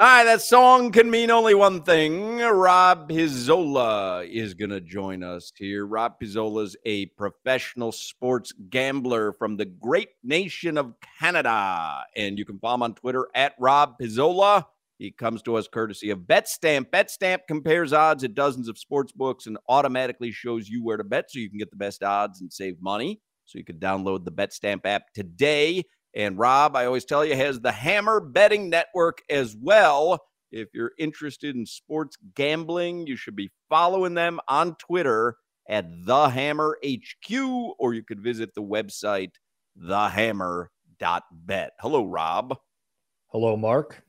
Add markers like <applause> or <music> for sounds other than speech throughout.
All right, that song can mean only one thing. Rob Pizzola is going to join us here. Rob Pizzola is a professional sports gambler from the great nation of Canada. And you can follow him on Twitter at Rob Pizzola. He comes to us courtesy of BetStamp. BetStamp compares odds at dozens of sports books and automatically shows you where to bet so you can get the best odds and save money. So you can download the BetStamp app today. And Rob, I always tell you, has the Hammer Betting Network as well. If you're interested in sports gambling, you should be following them on Twitter at The Hammer HQ, or you could visit the website thehammer.bet. Hello, Rob. Hello, Mark.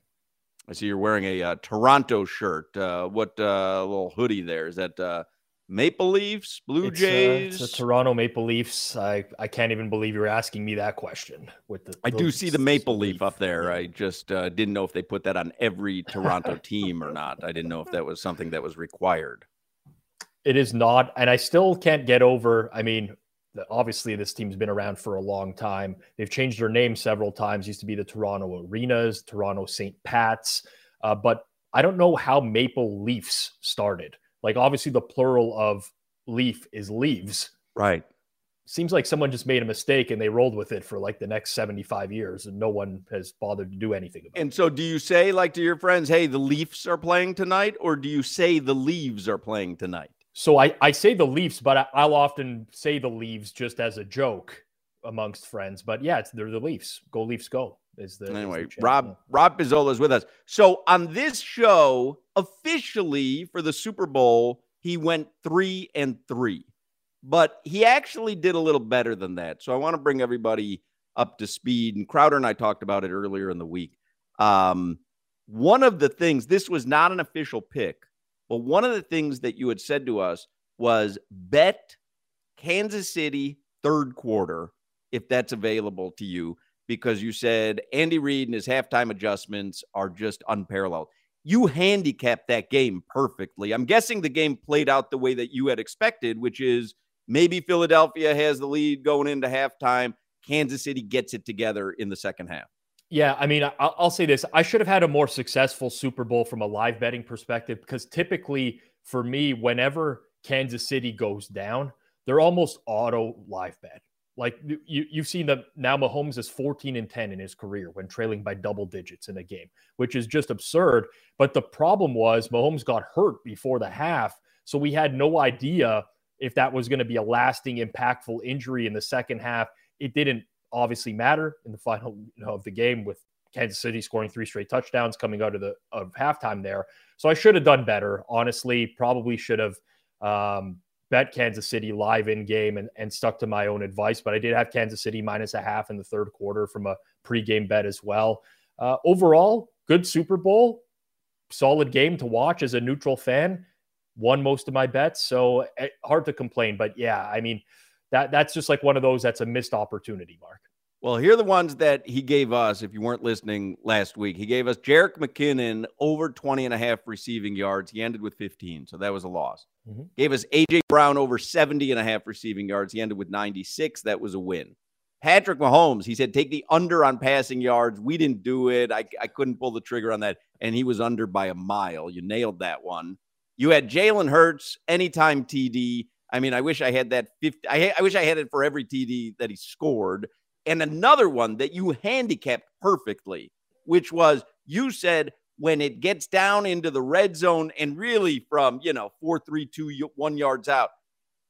I see you're wearing a uh, Toronto shirt. Uh, what uh, little hoodie there? Is that uh, Maple Leafs, Blue it's, Jays? Uh, it's the Toronto Maple Leafs. I, I can't even believe you're asking me that question. With the, I do see the Maple Leaf up there. I just uh, didn't know if they put that on every Toronto <laughs> team or not. I didn't know if that was something that was required. It is not, and I still can't get over. I mean, obviously this team's been around for a long time. They've changed their name several times. Used to be the Toronto Arenas, Toronto St. Pat's, uh, but I don't know how Maple Leafs started. Like obviously the plural of leaf is leaves. Right. Seems like someone just made a mistake and they rolled with it for like the next 75 years and no one has bothered to do anything about and it. And so do you say like to your friends, "Hey, the Leafs are playing tonight," or do you say the Leaves are playing tonight? So I, I say the Leafs, but I, will often say the Leaves just as a joke amongst friends. But yeah, it's, they're the Leafs. Go Leafs, go. Is the anyway? Is the Rob Rob Pizzola is with us. So on this show, officially for the Super Bowl, he went three and three, but he actually did a little better than that. So I want to bring everybody up to speed. And Crowder and I talked about it earlier in the week. Um, one of the things, this was not an official pick, but one of the things that you had said to us was bet Kansas City third quarter if that's available to you because you said Andy Reid and his halftime adjustments are just unparalleled. You handicapped that game perfectly. I'm guessing the game played out the way that you had expected, which is maybe Philadelphia has the lead going into halftime. Kansas City gets it together in the second half. Yeah, I mean, I'll say this. I should have had a more successful Super Bowl from a live betting perspective because typically for me, whenever Kansas City goes down, they're almost auto live bet. Like you, you've seen that now Mahomes is 14 and 10 in his career when trailing by double digits in a game, which is just absurd. But the problem was Mahomes got hurt before the half. So we had no idea if that was going to be a lasting, impactful injury in the second half. It didn't obviously matter in the final you know, of the game with Kansas City scoring three straight touchdowns coming out of the of halftime there. So I should have done better. Honestly, probably should have um, bet Kansas City live in game and, and stuck to my own advice. But I did have Kansas City minus a half in the third quarter from a pregame bet as well. Uh, overall, good Super Bowl, solid game to watch as a neutral fan. Won most of my bets, so eh, hard to complain. But yeah, I mean, that that's just like one of those that's a missed opportunity, Mark. Well, here are the ones that he gave us. If you weren't listening last week, he gave us Jerick McKinnon over 20 and a half receiving yards. He ended with 15, so that was a loss. Mm-hmm. Gave us AJ Brown over 70 and a half receiving yards. He ended with 96. That was a win. Patrick Mahomes, he said, take the under on passing yards. We didn't do it. I, I couldn't pull the trigger on that. And he was under by a mile. You nailed that one. You had Jalen Hurts, anytime TD. I mean, I wish I had that 50. I, I wish I had it for every TD that he scored. And another one that you handicapped perfectly, which was you said when it gets down into the red zone and really from, you know, four, three, two, one yards out,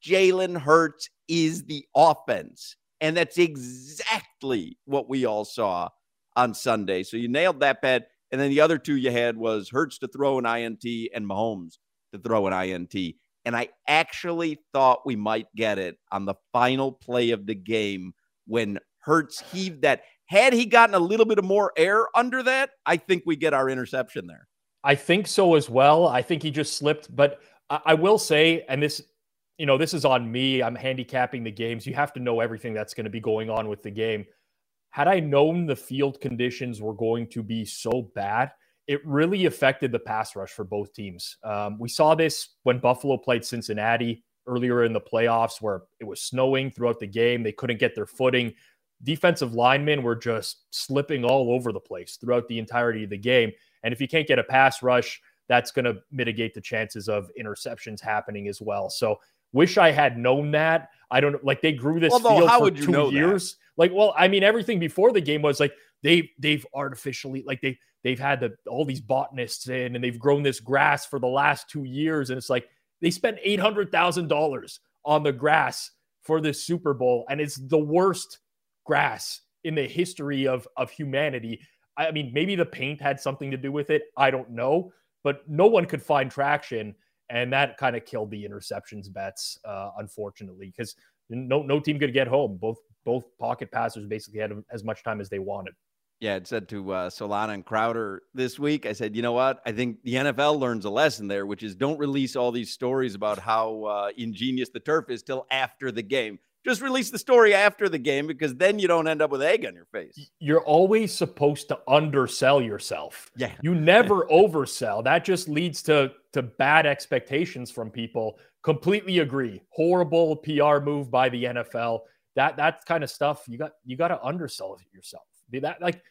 Jalen Hurts is the offense. And that's exactly what we all saw on Sunday. So you nailed that bet. And then the other two you had was Hurts to throw an INT and Mahomes to throw an INT. And I actually thought we might get it on the final play of the game when Hurts heaved that. Had he gotten a little bit of more air under that, I think we get our interception there. I think so as well. I think he just slipped. But I, I will say, and this you know, this is on me. I'm handicapping the games. You have to know everything that's going to be going on with the game. Had I known the field conditions were going to be so bad, it really affected the pass rush for both teams. Um, we saw this when Buffalo played Cincinnati earlier in the playoffs, where it was snowing throughout the game. They couldn't get their footing. Defensive linemen were just slipping all over the place throughout the entirety of the game. And if you can't get a pass rush, that's going to mitigate the chances of interceptions happening as well. So Wish I had known that. I don't like they grew this Although, field for two years. That? Like, well, I mean, everything before the game was like they they've artificially like they they've had the all these botanists in and they've grown this grass for the last two years, and it's like they spent eight hundred thousand dollars on the grass for this Super Bowl, and it's the worst grass in the history of of humanity. I mean, maybe the paint had something to do with it. I don't know, but no one could find traction and that kind of killed the interceptions bets, uh, unfortunately, because no no team could get home. Both both pocket passers basically had as much time as they wanted. Yeah, it said to uh, Solana and Crowder this week. I said, you know what? I think the NFL learns a lesson there, which is don't release all these stories about how uh, ingenious the turf is till after the game. Just release the story after the game because then you don't end up with egg on your face. You're always supposed to undersell yourself. Yeah. You never <laughs> oversell. That just leads to to bad expectations from people. Completely agree. Horrible PR move by the NFL. That that kind of stuff you got you got to undersell yourself. That like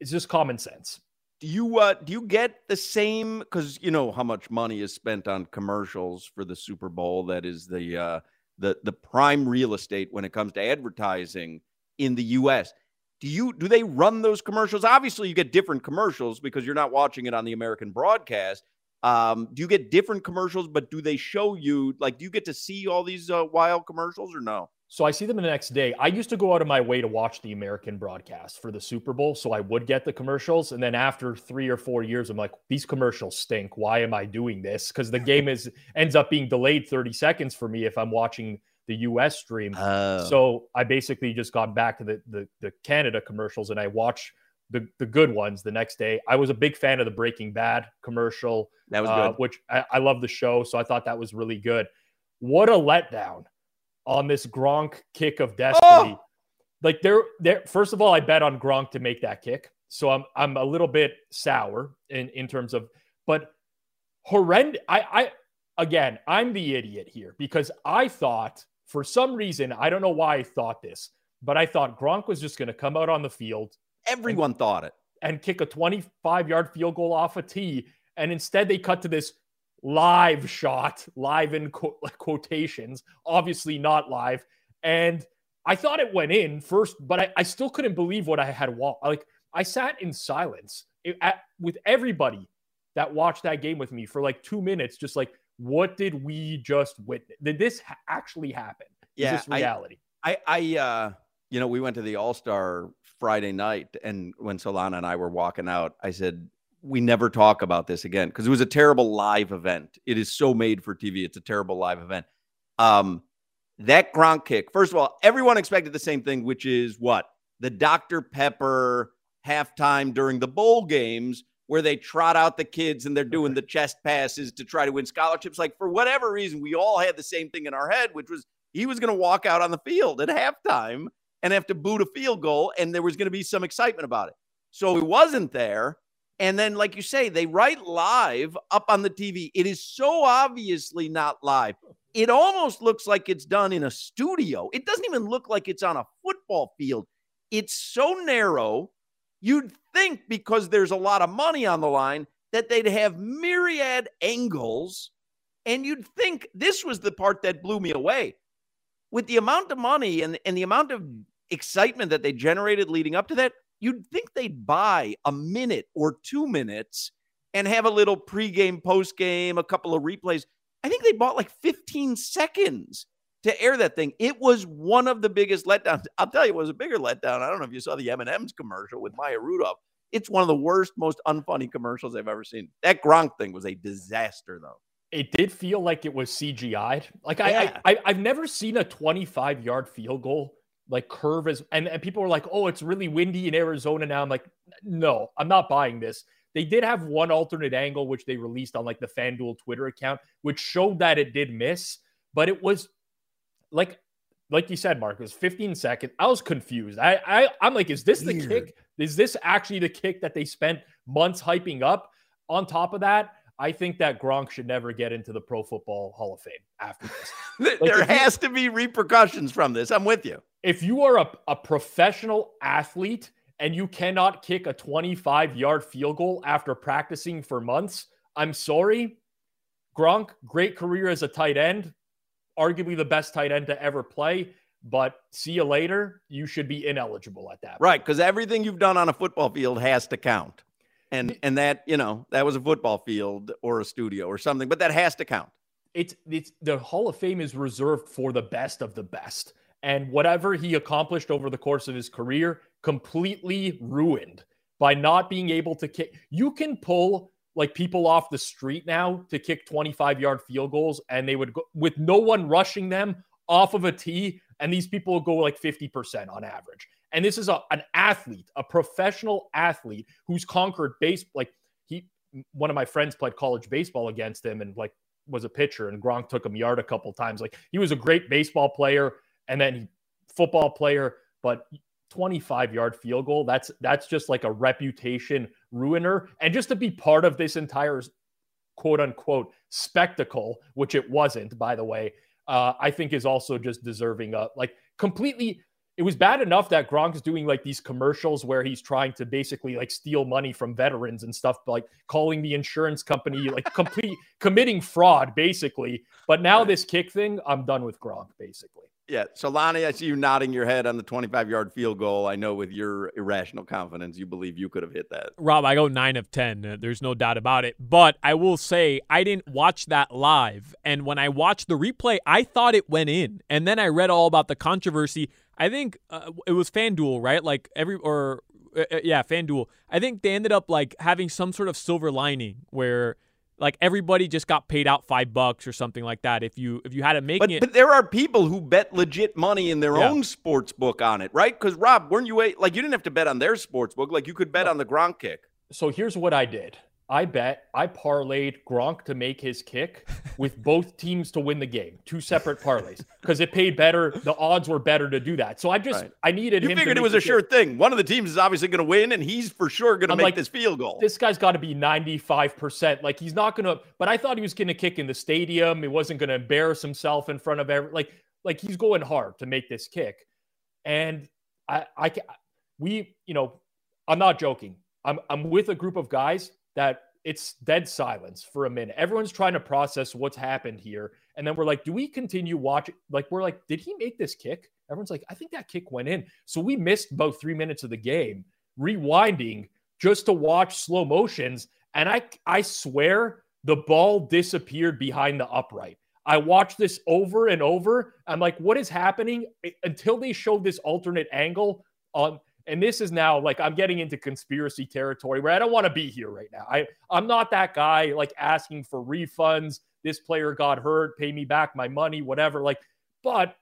it's just common sense. Do you uh do you get the same cuz you know how much money is spent on commercials for the Super Bowl that is the uh the the prime real estate when it comes to advertising in the US. Do you do they run those commercials? Obviously, you get different commercials because you're not watching it on the American broadcast. Um, do you get different commercials, but do they show you like do you get to see all these uh, wild commercials or no? So I see them the next day. I used to go out of my way to watch the American broadcast for the Super Bowl. So I would get the commercials. And then after three or four years, I'm like, these commercials stink. Why am I doing this? Because the game is <laughs> ends up being delayed 30 seconds for me if I'm watching the US stream. Oh. So I basically just got back to the, the, the Canada commercials and I watch the, the good ones the next day. I was a big fan of the Breaking Bad commercial. That was uh, which I, I love the show. So I thought that was really good. What a letdown on this Gronk kick of oh! destiny. Oh! Like there, there. First of all, I bet on Gronk to make that kick, so I'm I'm a little bit sour in in terms of, but horrendous. I I again, I'm the idiot here because I thought for some reason I don't know why I thought this, but I thought Gronk was just going to come out on the field. Everyone and, thought it and kick a 25 yard field goal off a tee, and instead they cut to this live shot, live in <laughs> quotations, obviously not live. And I thought it went in first, but I, I still couldn't believe what I had watched. Like I sat in silence it, at, with everybody that watched that game with me for like two minutes, just like, what did we just witness? Did this ha- actually happen? Is this reality? I, I, I, uh, you know, we went to the All Star Friday night, and when Solana and I were walking out, I said, we never talk about this again because it was a terrible live event. It is so made for TV. It's a terrible live event. Um, that Gronk kick, first of all, everyone expected the same thing, which is what? The Dr. Pepper halftime during the bowl games where they trot out the kids and they're doing the chest passes to try to win scholarships. Like, for whatever reason, we all had the same thing in our head, which was he was going to walk out on the field at halftime and have to boot a field goal, and there was going to be some excitement about it. So he wasn't there. And then, like you say, they write live up on the TV. It is so obviously not live. It almost looks like it's done in a studio. It doesn't even look like it's on a football field. It's so narrow. You'd think because there's a lot of money on the line that they'd have myriad angles. And you'd think this was the part that blew me away. With the amount of money and, and the amount of excitement that they generated leading up to that, you'd think they'd buy a minute or two minutes and have a little pregame, postgame, a couple of replays. I think they bought like 15 seconds to air that thing. It was one of the biggest letdowns. I'll tell you, it was a bigger letdown. I don't know if you saw the M&M's commercial with Maya Rudolph. It's one of the worst, most unfunny commercials I've ever seen. That Gronk thing was a disaster, though. It did feel like it was CGI'd. Like yeah. I, I, I've never seen a 25 yard field goal like curve as and, and people were like, oh, it's really windy in Arizona now. I'm like, no, I'm not buying this. They did have one alternate angle, which they released on like the FanDuel Twitter account, which showed that it did miss, but it was like like you said, Mark, it was 15 seconds. I was confused. I, I I'm like, is this Weird. the kick? Is this actually the kick that they spent months hyping up? On top of that, I think that Gronk should never get into the Pro Football Hall of Fame after this. <laughs> Like there has you, to be repercussions from this. I'm with you. If you are a, a professional athlete and you cannot kick a 25 yard field goal after practicing for months, I'm sorry. Gronk, great career as a tight end, arguably the best tight end to ever play. But see you later. You should be ineligible at that. Point. Right. Because everything you've done on a football field has to count and and that you know that was a football field or a studio or something but that has to count it's it's the hall of fame is reserved for the best of the best and whatever he accomplished over the course of his career completely ruined by not being able to kick you can pull like people off the street now to kick 25 yard field goals and they would go with no one rushing them off of a tee and these people will go like 50% on average and this is a, an athlete, a professional athlete who's conquered base. Like he, one of my friends played college baseball against him and like was a pitcher and Gronk took him yard a couple times. Like he was a great baseball player and then football player, but 25 yard field goal. That's, that's just like a reputation ruiner. And just to be part of this entire quote unquote spectacle, which it wasn't, by the way, uh, I think is also just deserving of like completely it was bad enough that Gronk's doing like these commercials where he's trying to basically like steal money from veterans and stuff, like calling the insurance company, like complete <laughs> committing fraud, basically. But now this kick thing, I'm done with Gronk, basically. Yeah. So Lonnie, I see you nodding your head on the 25 yard field goal. I know with your irrational confidence, you believe you could have hit that. Rob, I go nine of 10. Uh, there's no doubt about it. But I will say, I didn't watch that live. And when I watched the replay, I thought it went in. And then I read all about the controversy. I think uh, it was FanDuel, right? Like every or uh, uh, yeah, FanDuel. I think they ended up like having some sort of silver lining where like everybody just got paid out five bucks or something like that if you if you had it make but, it. But there are people who bet legit money in their yeah. own sports book on it, right? Because Rob, weren't you like you didn't have to bet on their sports book, like you could bet on the Gronk kick. So here's what I did. I bet I parlayed Gronk to make his kick with <laughs> both teams to win the game. Two separate parlays because it paid better. The odds were better to do that. So I just right. I needed you him. You figured it was a sure kick. thing. One of the teams is obviously going to win, and he's for sure going to make like, this field goal. This guy's got to be ninety five percent. Like he's not going to. But I thought he was going to kick in the stadium. He wasn't going to embarrass himself in front of every. Like like he's going hard to make this kick, and I I we you know I'm not joking. I'm I'm with a group of guys that it's dead silence for a minute. Everyone's trying to process what's happened here. And then we're like, do we continue watching? Like, we're like, did he make this kick? Everyone's like, I think that kick went in. So we missed about three minutes of the game, rewinding just to watch slow motions. And I, I swear the ball disappeared behind the upright. I watched this over and over. I'm like, what is happening? Until they showed this alternate angle on and this is now like I'm getting into conspiracy territory where I don't want to be here right now. I I'm not that guy like asking for refunds. This player got hurt, pay me back my money, whatever. Like, but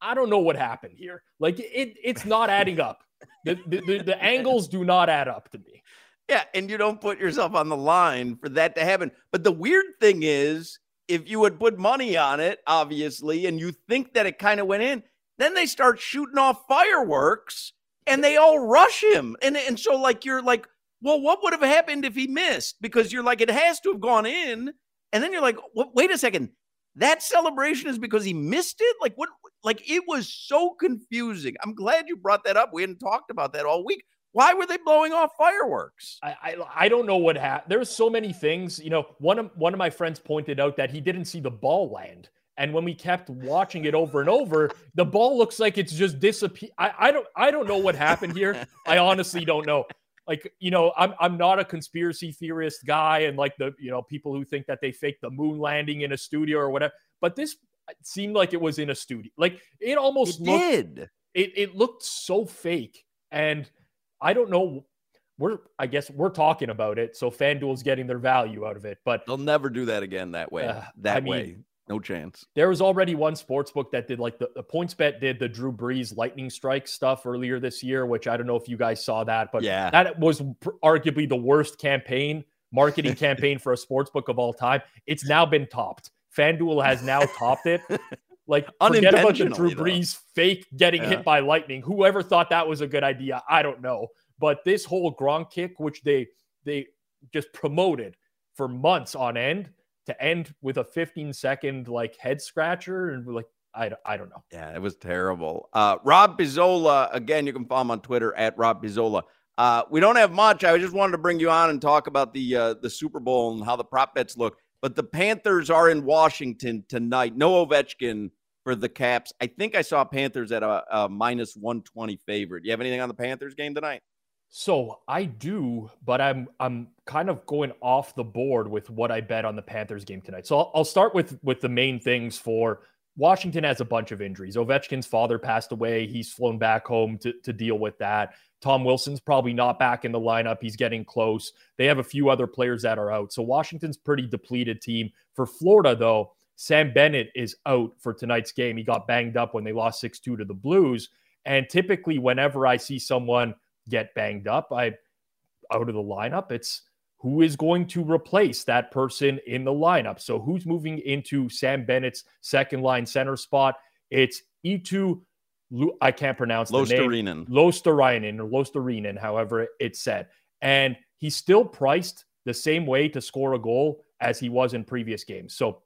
I don't know what happened here. Like it it's not adding up. <laughs> The, the, the, the angles do not add up to me. Yeah, and you don't put yourself on the line for that to happen. But the weird thing is, if you would put money on it, obviously, and you think that it kind of went in, Then they start shooting off fireworks and they all rush him. And and so like you're like, well, what would have happened if he missed? Because you're like, it has to have gone in. And then you're like, wait a second. That celebration is because he missed it? Like what like it was so confusing. I'm glad you brought that up. We hadn't talked about that all week. Why were they blowing off fireworks? I I, I don't know what happened. There's so many things. You know, one of one of my friends pointed out that he didn't see the ball land. And when we kept watching it over and over, the ball looks like it's just disappear. I, I don't I don't know what happened here. I honestly don't know. Like, you know, I'm I'm not a conspiracy theorist guy and like the, you know, people who think that they faked the moon landing in a studio or whatever. But this seemed like it was in a studio. Like it almost it looked, did. It it looked so fake. And I don't know. We're I guess we're talking about it. So FanDuel's getting their value out of it. But they'll never do that again that way. Uh, that I mean, way. No chance. There was already one sports book that did like the, the PointsBet did the Drew Brees lightning strike stuff earlier this year, which I don't know if you guys saw that, but yeah, that was arguably the worst campaign, marketing <laughs> campaign for a sports book of all time. It's now been topped. FanDuel has now topped it. <laughs> Like forget about the Drew Brees though. fake getting yeah. hit by lightning. Whoever thought that was a good idea, I don't know. But this whole Gronk kick, which they they just promoted for months on end, to end with a 15 second like head scratcher and like I, I don't know. Yeah, it was terrible. Uh, Rob Pizzola, again, you can follow him on Twitter at Rob Pizzola. Uh, we don't have much. I just wanted to bring you on and talk about the uh, the Super Bowl and how the prop bets look. But the Panthers are in Washington tonight. No Ovechkin for the Caps. I think I saw Panthers at a, a minus 120 favorite. You have anything on the Panthers game tonight? So I do, but I'm I'm kind of going off the board with what I bet on the Panthers game tonight. So I'll, I'll start with with the main things for Washington has a bunch of injuries. Ovechkin's father passed away. He's flown back home to, to deal with that. Tom Wilson's probably not back in the lineup. He's getting close. They have a few other players that are out. So Washington's pretty depleted team. For Florida, though, Sam Bennett is out for tonight's game. He got banged up when they lost 6 2 to the Blues. And typically, whenever I see someone get banged up, I out of the lineup, it's who is going to replace that person in the lineup. So who's moving into Sam Bennett's second line center spot? It's Eetu. I can't pronounce the name. Luostarinen or Luostarinen, however it's said. And he's still priced the same way to score a goal as he was in previous games. So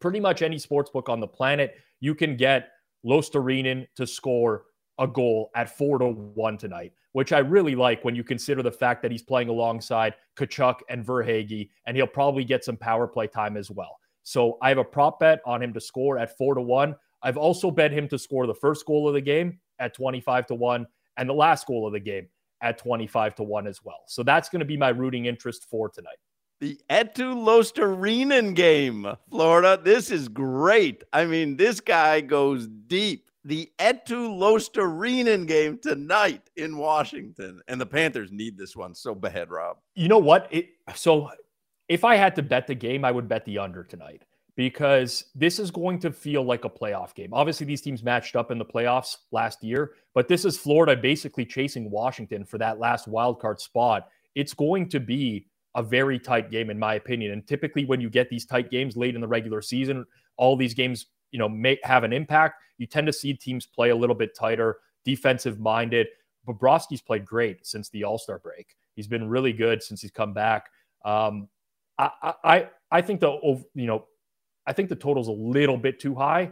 pretty much any sports book on the planet, you can get Luostarinen to score a goal at four to one tonight, which I really like when you consider the fact that he's playing alongside Tkachuk and Verhaeghe, and he'll probably get some power play time as well. So I have a prop bet on him to score at four to one. I've also bet him to score the first goal of the game at 25 to one and the last goal of the game at 25 to one as well. So that's going to be my rooting interest for tonight. The Eetu Luostarinen game, Florida. This is great. I mean, this guy goes deep the Eetu Luostarinen game tonight in Washington. And the Panthers need this one so bad, Rob. You know what? It, so if I had to bet the game, I would bet the under tonight because this is going to feel like a playoff game. Obviously, these teams matched up in the playoffs last year, but this is Florida basically chasing Washington for that last wild card spot. It's going to be a very tight game, in my opinion. And typically, when you get these tight games late in the regular season, all these games you know may have an impact. You tend to see teams play a little bit tighter, defensive minded. Bobrovsky's played great since the All Star break. He's been really good since he's come back. Um, I, I I think the you know I think the total's a little bit too high.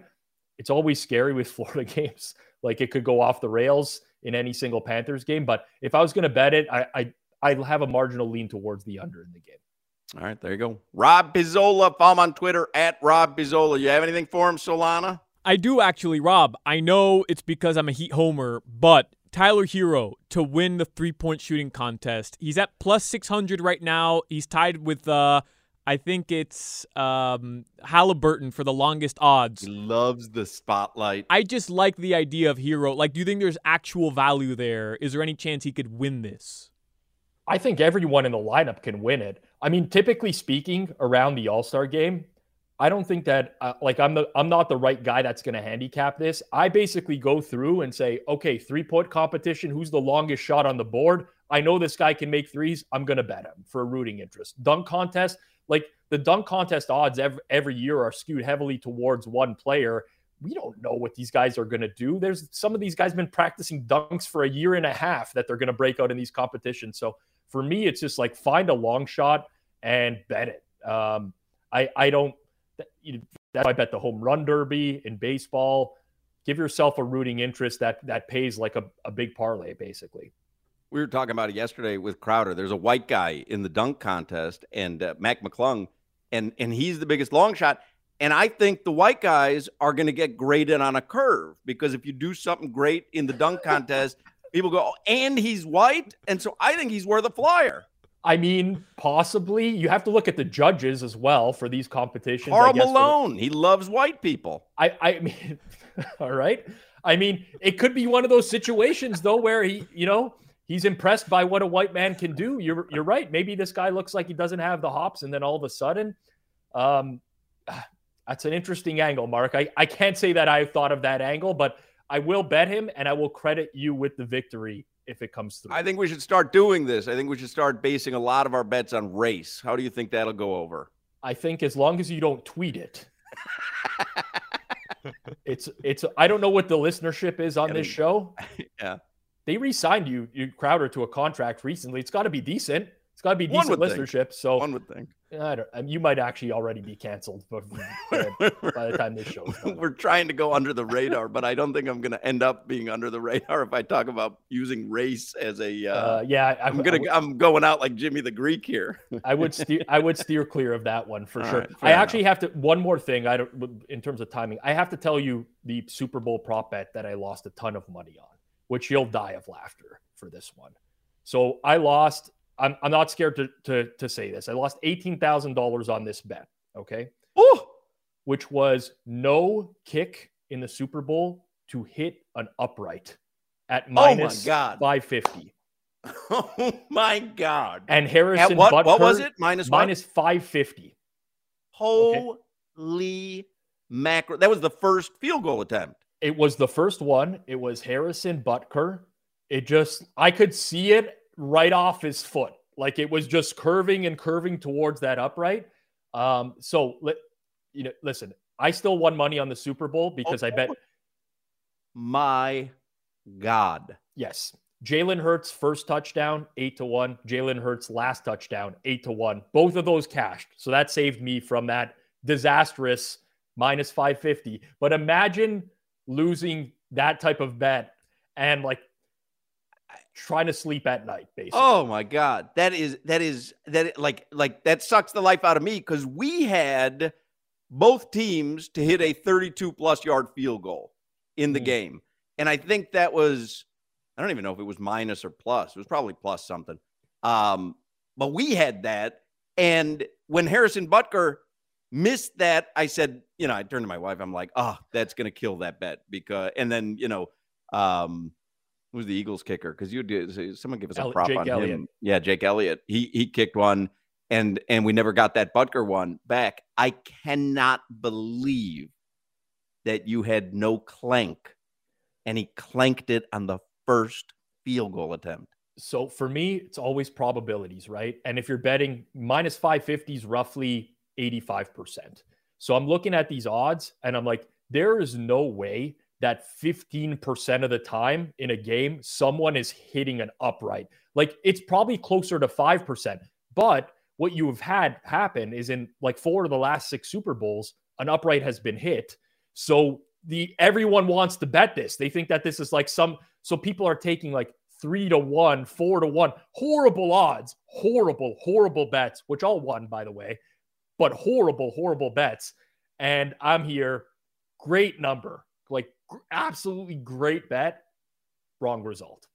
It's always scary with <laughs> Florida games. Like it could go off the rails in any single Panthers game. But if I was going to bet it, I, I I have a marginal lean towards the under in the game. All right, there you go. Rob Pizzola. Follow him on Twitter at Rob Pizzola. You have anything for him, Solana? I do actually, Rob. I know it's because I'm a Heat homer, but Tyler Herro to win the three point shooting contest. He's at plus 600 right now. He's tied with, uh, I think it's um, Halliburton for the longest odds. He loves the spotlight. I just like the idea of Herro. Like, do you think there's actual value there? Is there any chance he could win this? I think everyone in the lineup can win it. I mean, typically speaking, around the All Star game, I don't think that uh, like I'm the I'm not the right guy that's going to handicap this. I basically go through and say, okay, three point competition. Who's the longest shot on the board? I know this guy can make threes. I'm going to bet him for a rooting interest. Dunk contest, like the dunk contest odds every, every year are skewed heavily towards one player. we don't know what these guys are going to do. There's some of these guys been practicing dunks for a year and a half that they're going to break out in these competitions. So for me, it's just like find a long shot and bet it. Um, I I don't. That's why I bet the home run derby in baseball. Give yourself a rooting interest that that pays like a, a big parlay, basically. We were talking about it yesterday with Crowder. There's a white guy in the dunk contest, and uh, Mac McClung, and and he's the biggest long shot. And I think the white guys are going to get graded on a curve because if you do something great in the dunk <laughs> contest, people go, oh, and he's white. And so I think he's worth a flyer. I mean, possibly. You have to look at the judges as well for these competitions. Karl Malone, for, he loves white people. I, I mean, <laughs> all right. I mean, it could be one of those situations though where he, you know, he's impressed by what a white man can do. You're you're right. Maybe this guy looks like he doesn't have the hops, and then all of a sudden, um, <sighs> that's an interesting angle, Mark. I, I can't say that I've thought of that angle, but I will bet him and I will credit you with the victory if it comes through. I think we should start doing this. I think we should start basing a lot of our bets on race. How do you think that'll go over? I think as long as you don't tweet it. <laughs> it's it's I don't know what the listenership is on this show. <laughs> Yeah. They re-signed you, you Crowder to a contract recently. It's got to be decent. It's got to be decent listenership. Think. So one would think. I don't. I mean, you might actually already be canceled by, <laughs> by the time this show. We're trying to go under the radar, but I don't think I'm going to end up being under the radar if I talk about using race as a. Uh, uh, yeah, I, am gonna. I am going out like Jimmy the Greek here. I would steer. I would steer clear of that one for All sure. Right, I actually enough. have to. One more thing. I don't. In terms of timing, I have to tell you the Super Bowl prop bet that I lost a ton of money on, which you'll die of laughter for this one. So I lost I'm, I'm not scared to, to, to say this. I lost $18,000 on this bet. Okay. Oh, which was no kick in the Super Bowl to hit an upright at minus oh my God. 550. <laughs> Oh my God. And Harrison at what, Butker, what was it? Minus minus 550. Holy okay. macro. That was the first field goal attempt. It was the first one. It was Harrison Butker. It just, I could see it right off his foot. Like it was just curving and curving towards that upright. Um, so let you know, listen, I still won money on the Super Bowl because oh, I bet my God. Yes. Jalen Hurts first touchdown, eight to one. Jalen Hurts last touchdown, eight to one. Both of those cashed. So that saved me from that disastrous minus 550. But imagine losing that type of bet and like trying to sleep at night basically. Oh my god. That is that is that like like that sucks the life out of me because we had both teams to hit a 32 plus yard field goal in the mm. game. And i think that was i don't even know if it was minus or plus. It was probably plus something. Um but we had that. And when harrison butker missed that i said you know i turned to my wife. I'm like oh that's gonna kill that bet because and then you know um who's the Eagles kicker? Because you did someone give us a prop Jake on Elliott. him. Yeah, Jake Elliott. He he kicked one, and and we never got that Butker one back. I cannot believe that you had no clank, and he clanked it on the first field goal attempt. So for me, it's always probabilities, right? And if you're betting minus 550 is roughly 85%. So I'm looking at these odds and I'm like, there is no way that 15% of the time in a game, someone is hitting an upright. Like it's probably closer to 5%. But what you have had happen is in like four of the last six Super Bowls, an upright has been hit. So the everyone wants to bet this. They think that this is like some so people are taking like three to one, four to one, horrible odds, horrible, horrible bets, which all won, by the way, but horrible, horrible bets. And I'm here, great number, absolutely great bet. Wrong result.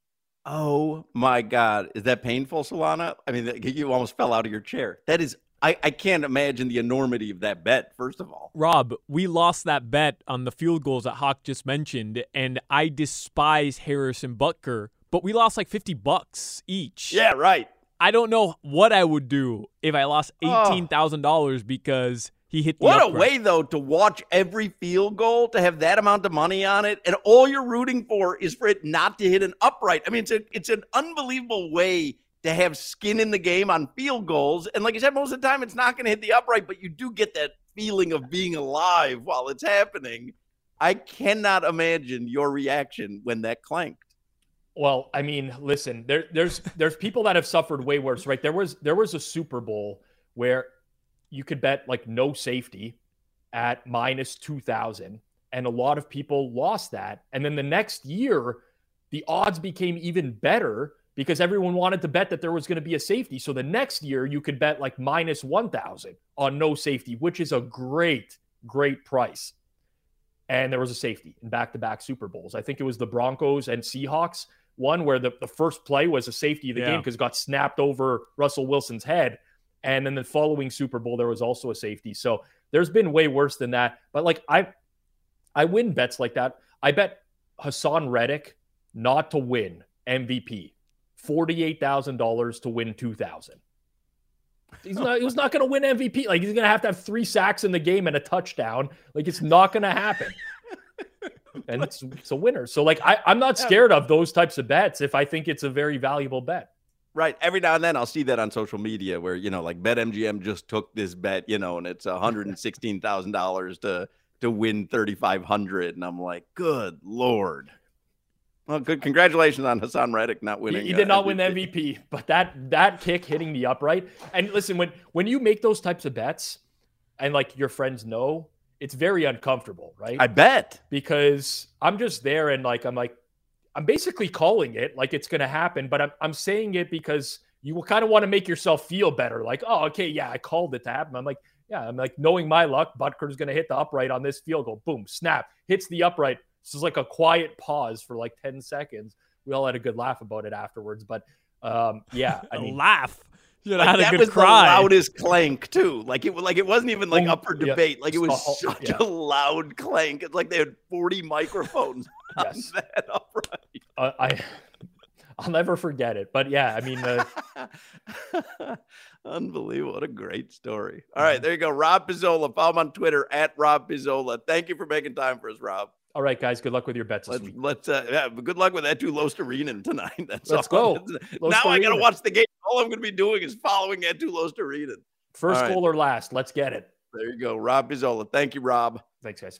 Oh my God. Is that painful, Solana? I mean, you almost fell out of your chair. That is, I, I can't imagine the enormity of that bet, first of all. Rob, we lost that bet on the field goals that Hawk just mentioned, and I despise Harrison Butker, but we lost like 50 bucks each. Yeah, right. I don't know what I would do if I lost $18,000 oh. because he hit. what upright. a way though to watch every field goal to have that amount of money on it, and all you're rooting for is for it not to hit an upright. I mean, it's a it's an unbelievable way to have skin in the game on field goals. And like I said, most of the time it's not going to hit the upright, but you do get that feeling of being alive while it's happening. I cannot imagine your reaction when that clanked. Well, I mean, listen, there, there's there's people that have suffered way worse, right? There was there was a Super Bowl where you could bet like no safety at minus two thousand, and a lot of people lost that. And then the next year, the odds became even better because everyone wanted to bet that there was going to be a safety. So the next year, you could bet like minus one thousand on no safety, which is a great, great price. And there was a safety in back to back Super Bowls. I think it was the Broncos and Seahawks one where the, the first play was a safety of the yeah. game because it got snapped over Russell Wilson's head. And then the following Super Bowl, there was also a safety. So there's been way worse than that. But like I I win bets like that. I bet Haason Reddick not to win MVP. $48,000 to win 2000. He's not he was not going to win MVP. Like he's going to have to have 3 sacks in the game and a touchdown. Like it's not going to happen and <laughs> it's, it's a winner. So like I, I'm not scared of those types of bets if I think it's a very valuable bet. Right. Every now and then I'll see that on social media where, you know, like BetMGM just took this bet, you know, and it's $116,000 to to win 3500 and I'm like, "Good lord." Well, good congratulations on Haason Reddick not winning. He, he did not MVP. win MVP, but that that kick hitting the upright. And listen, when when you make those types of bets and like your friends know it's very uncomfortable, right? I bet. Because I'm just there and like I'm like I'm basically calling it like it's going to happen, but I'm I'm saying it because you will kind of want to make yourself feel better. Like, oh, okay, yeah, I called it to happen. I'm like, yeah, I'm like knowing my luck, Butker's going to hit the upright on this field goal. Boom, snap, hits the upright. This is like a quiet pause for like 10 seconds. We all had a good laugh about it afterwards, but um, yeah, <laughs> I mean, laugh. You like, that was cry. the loudest clank too. Like it, like it wasn't even like up for debate. Yeah. Like it was so, such yeah. a loud clank. It's like they had forty microphones <laughs> yes. that upright. Uh, I, I'll never forget it. But yeah, I mean, uh... <laughs> unbelievable! What a great story. All right, there you go, Rob Pizzola. Follow him on Twitter at Rob Pizzola. Thank you for making time for us, Rob. All right, guys. Good luck with your bets. Let's let's uh, yeah, good luck with that too, Luostarinen tonight. <laughs> That's let's all. go. now I gotta watch the game. All I'm gonna be doing is following Eetu Luostarinen. First right. goal or last. Let's get it. There you go, Rob Pizzola. Thank you, Rob. Thanks, guys.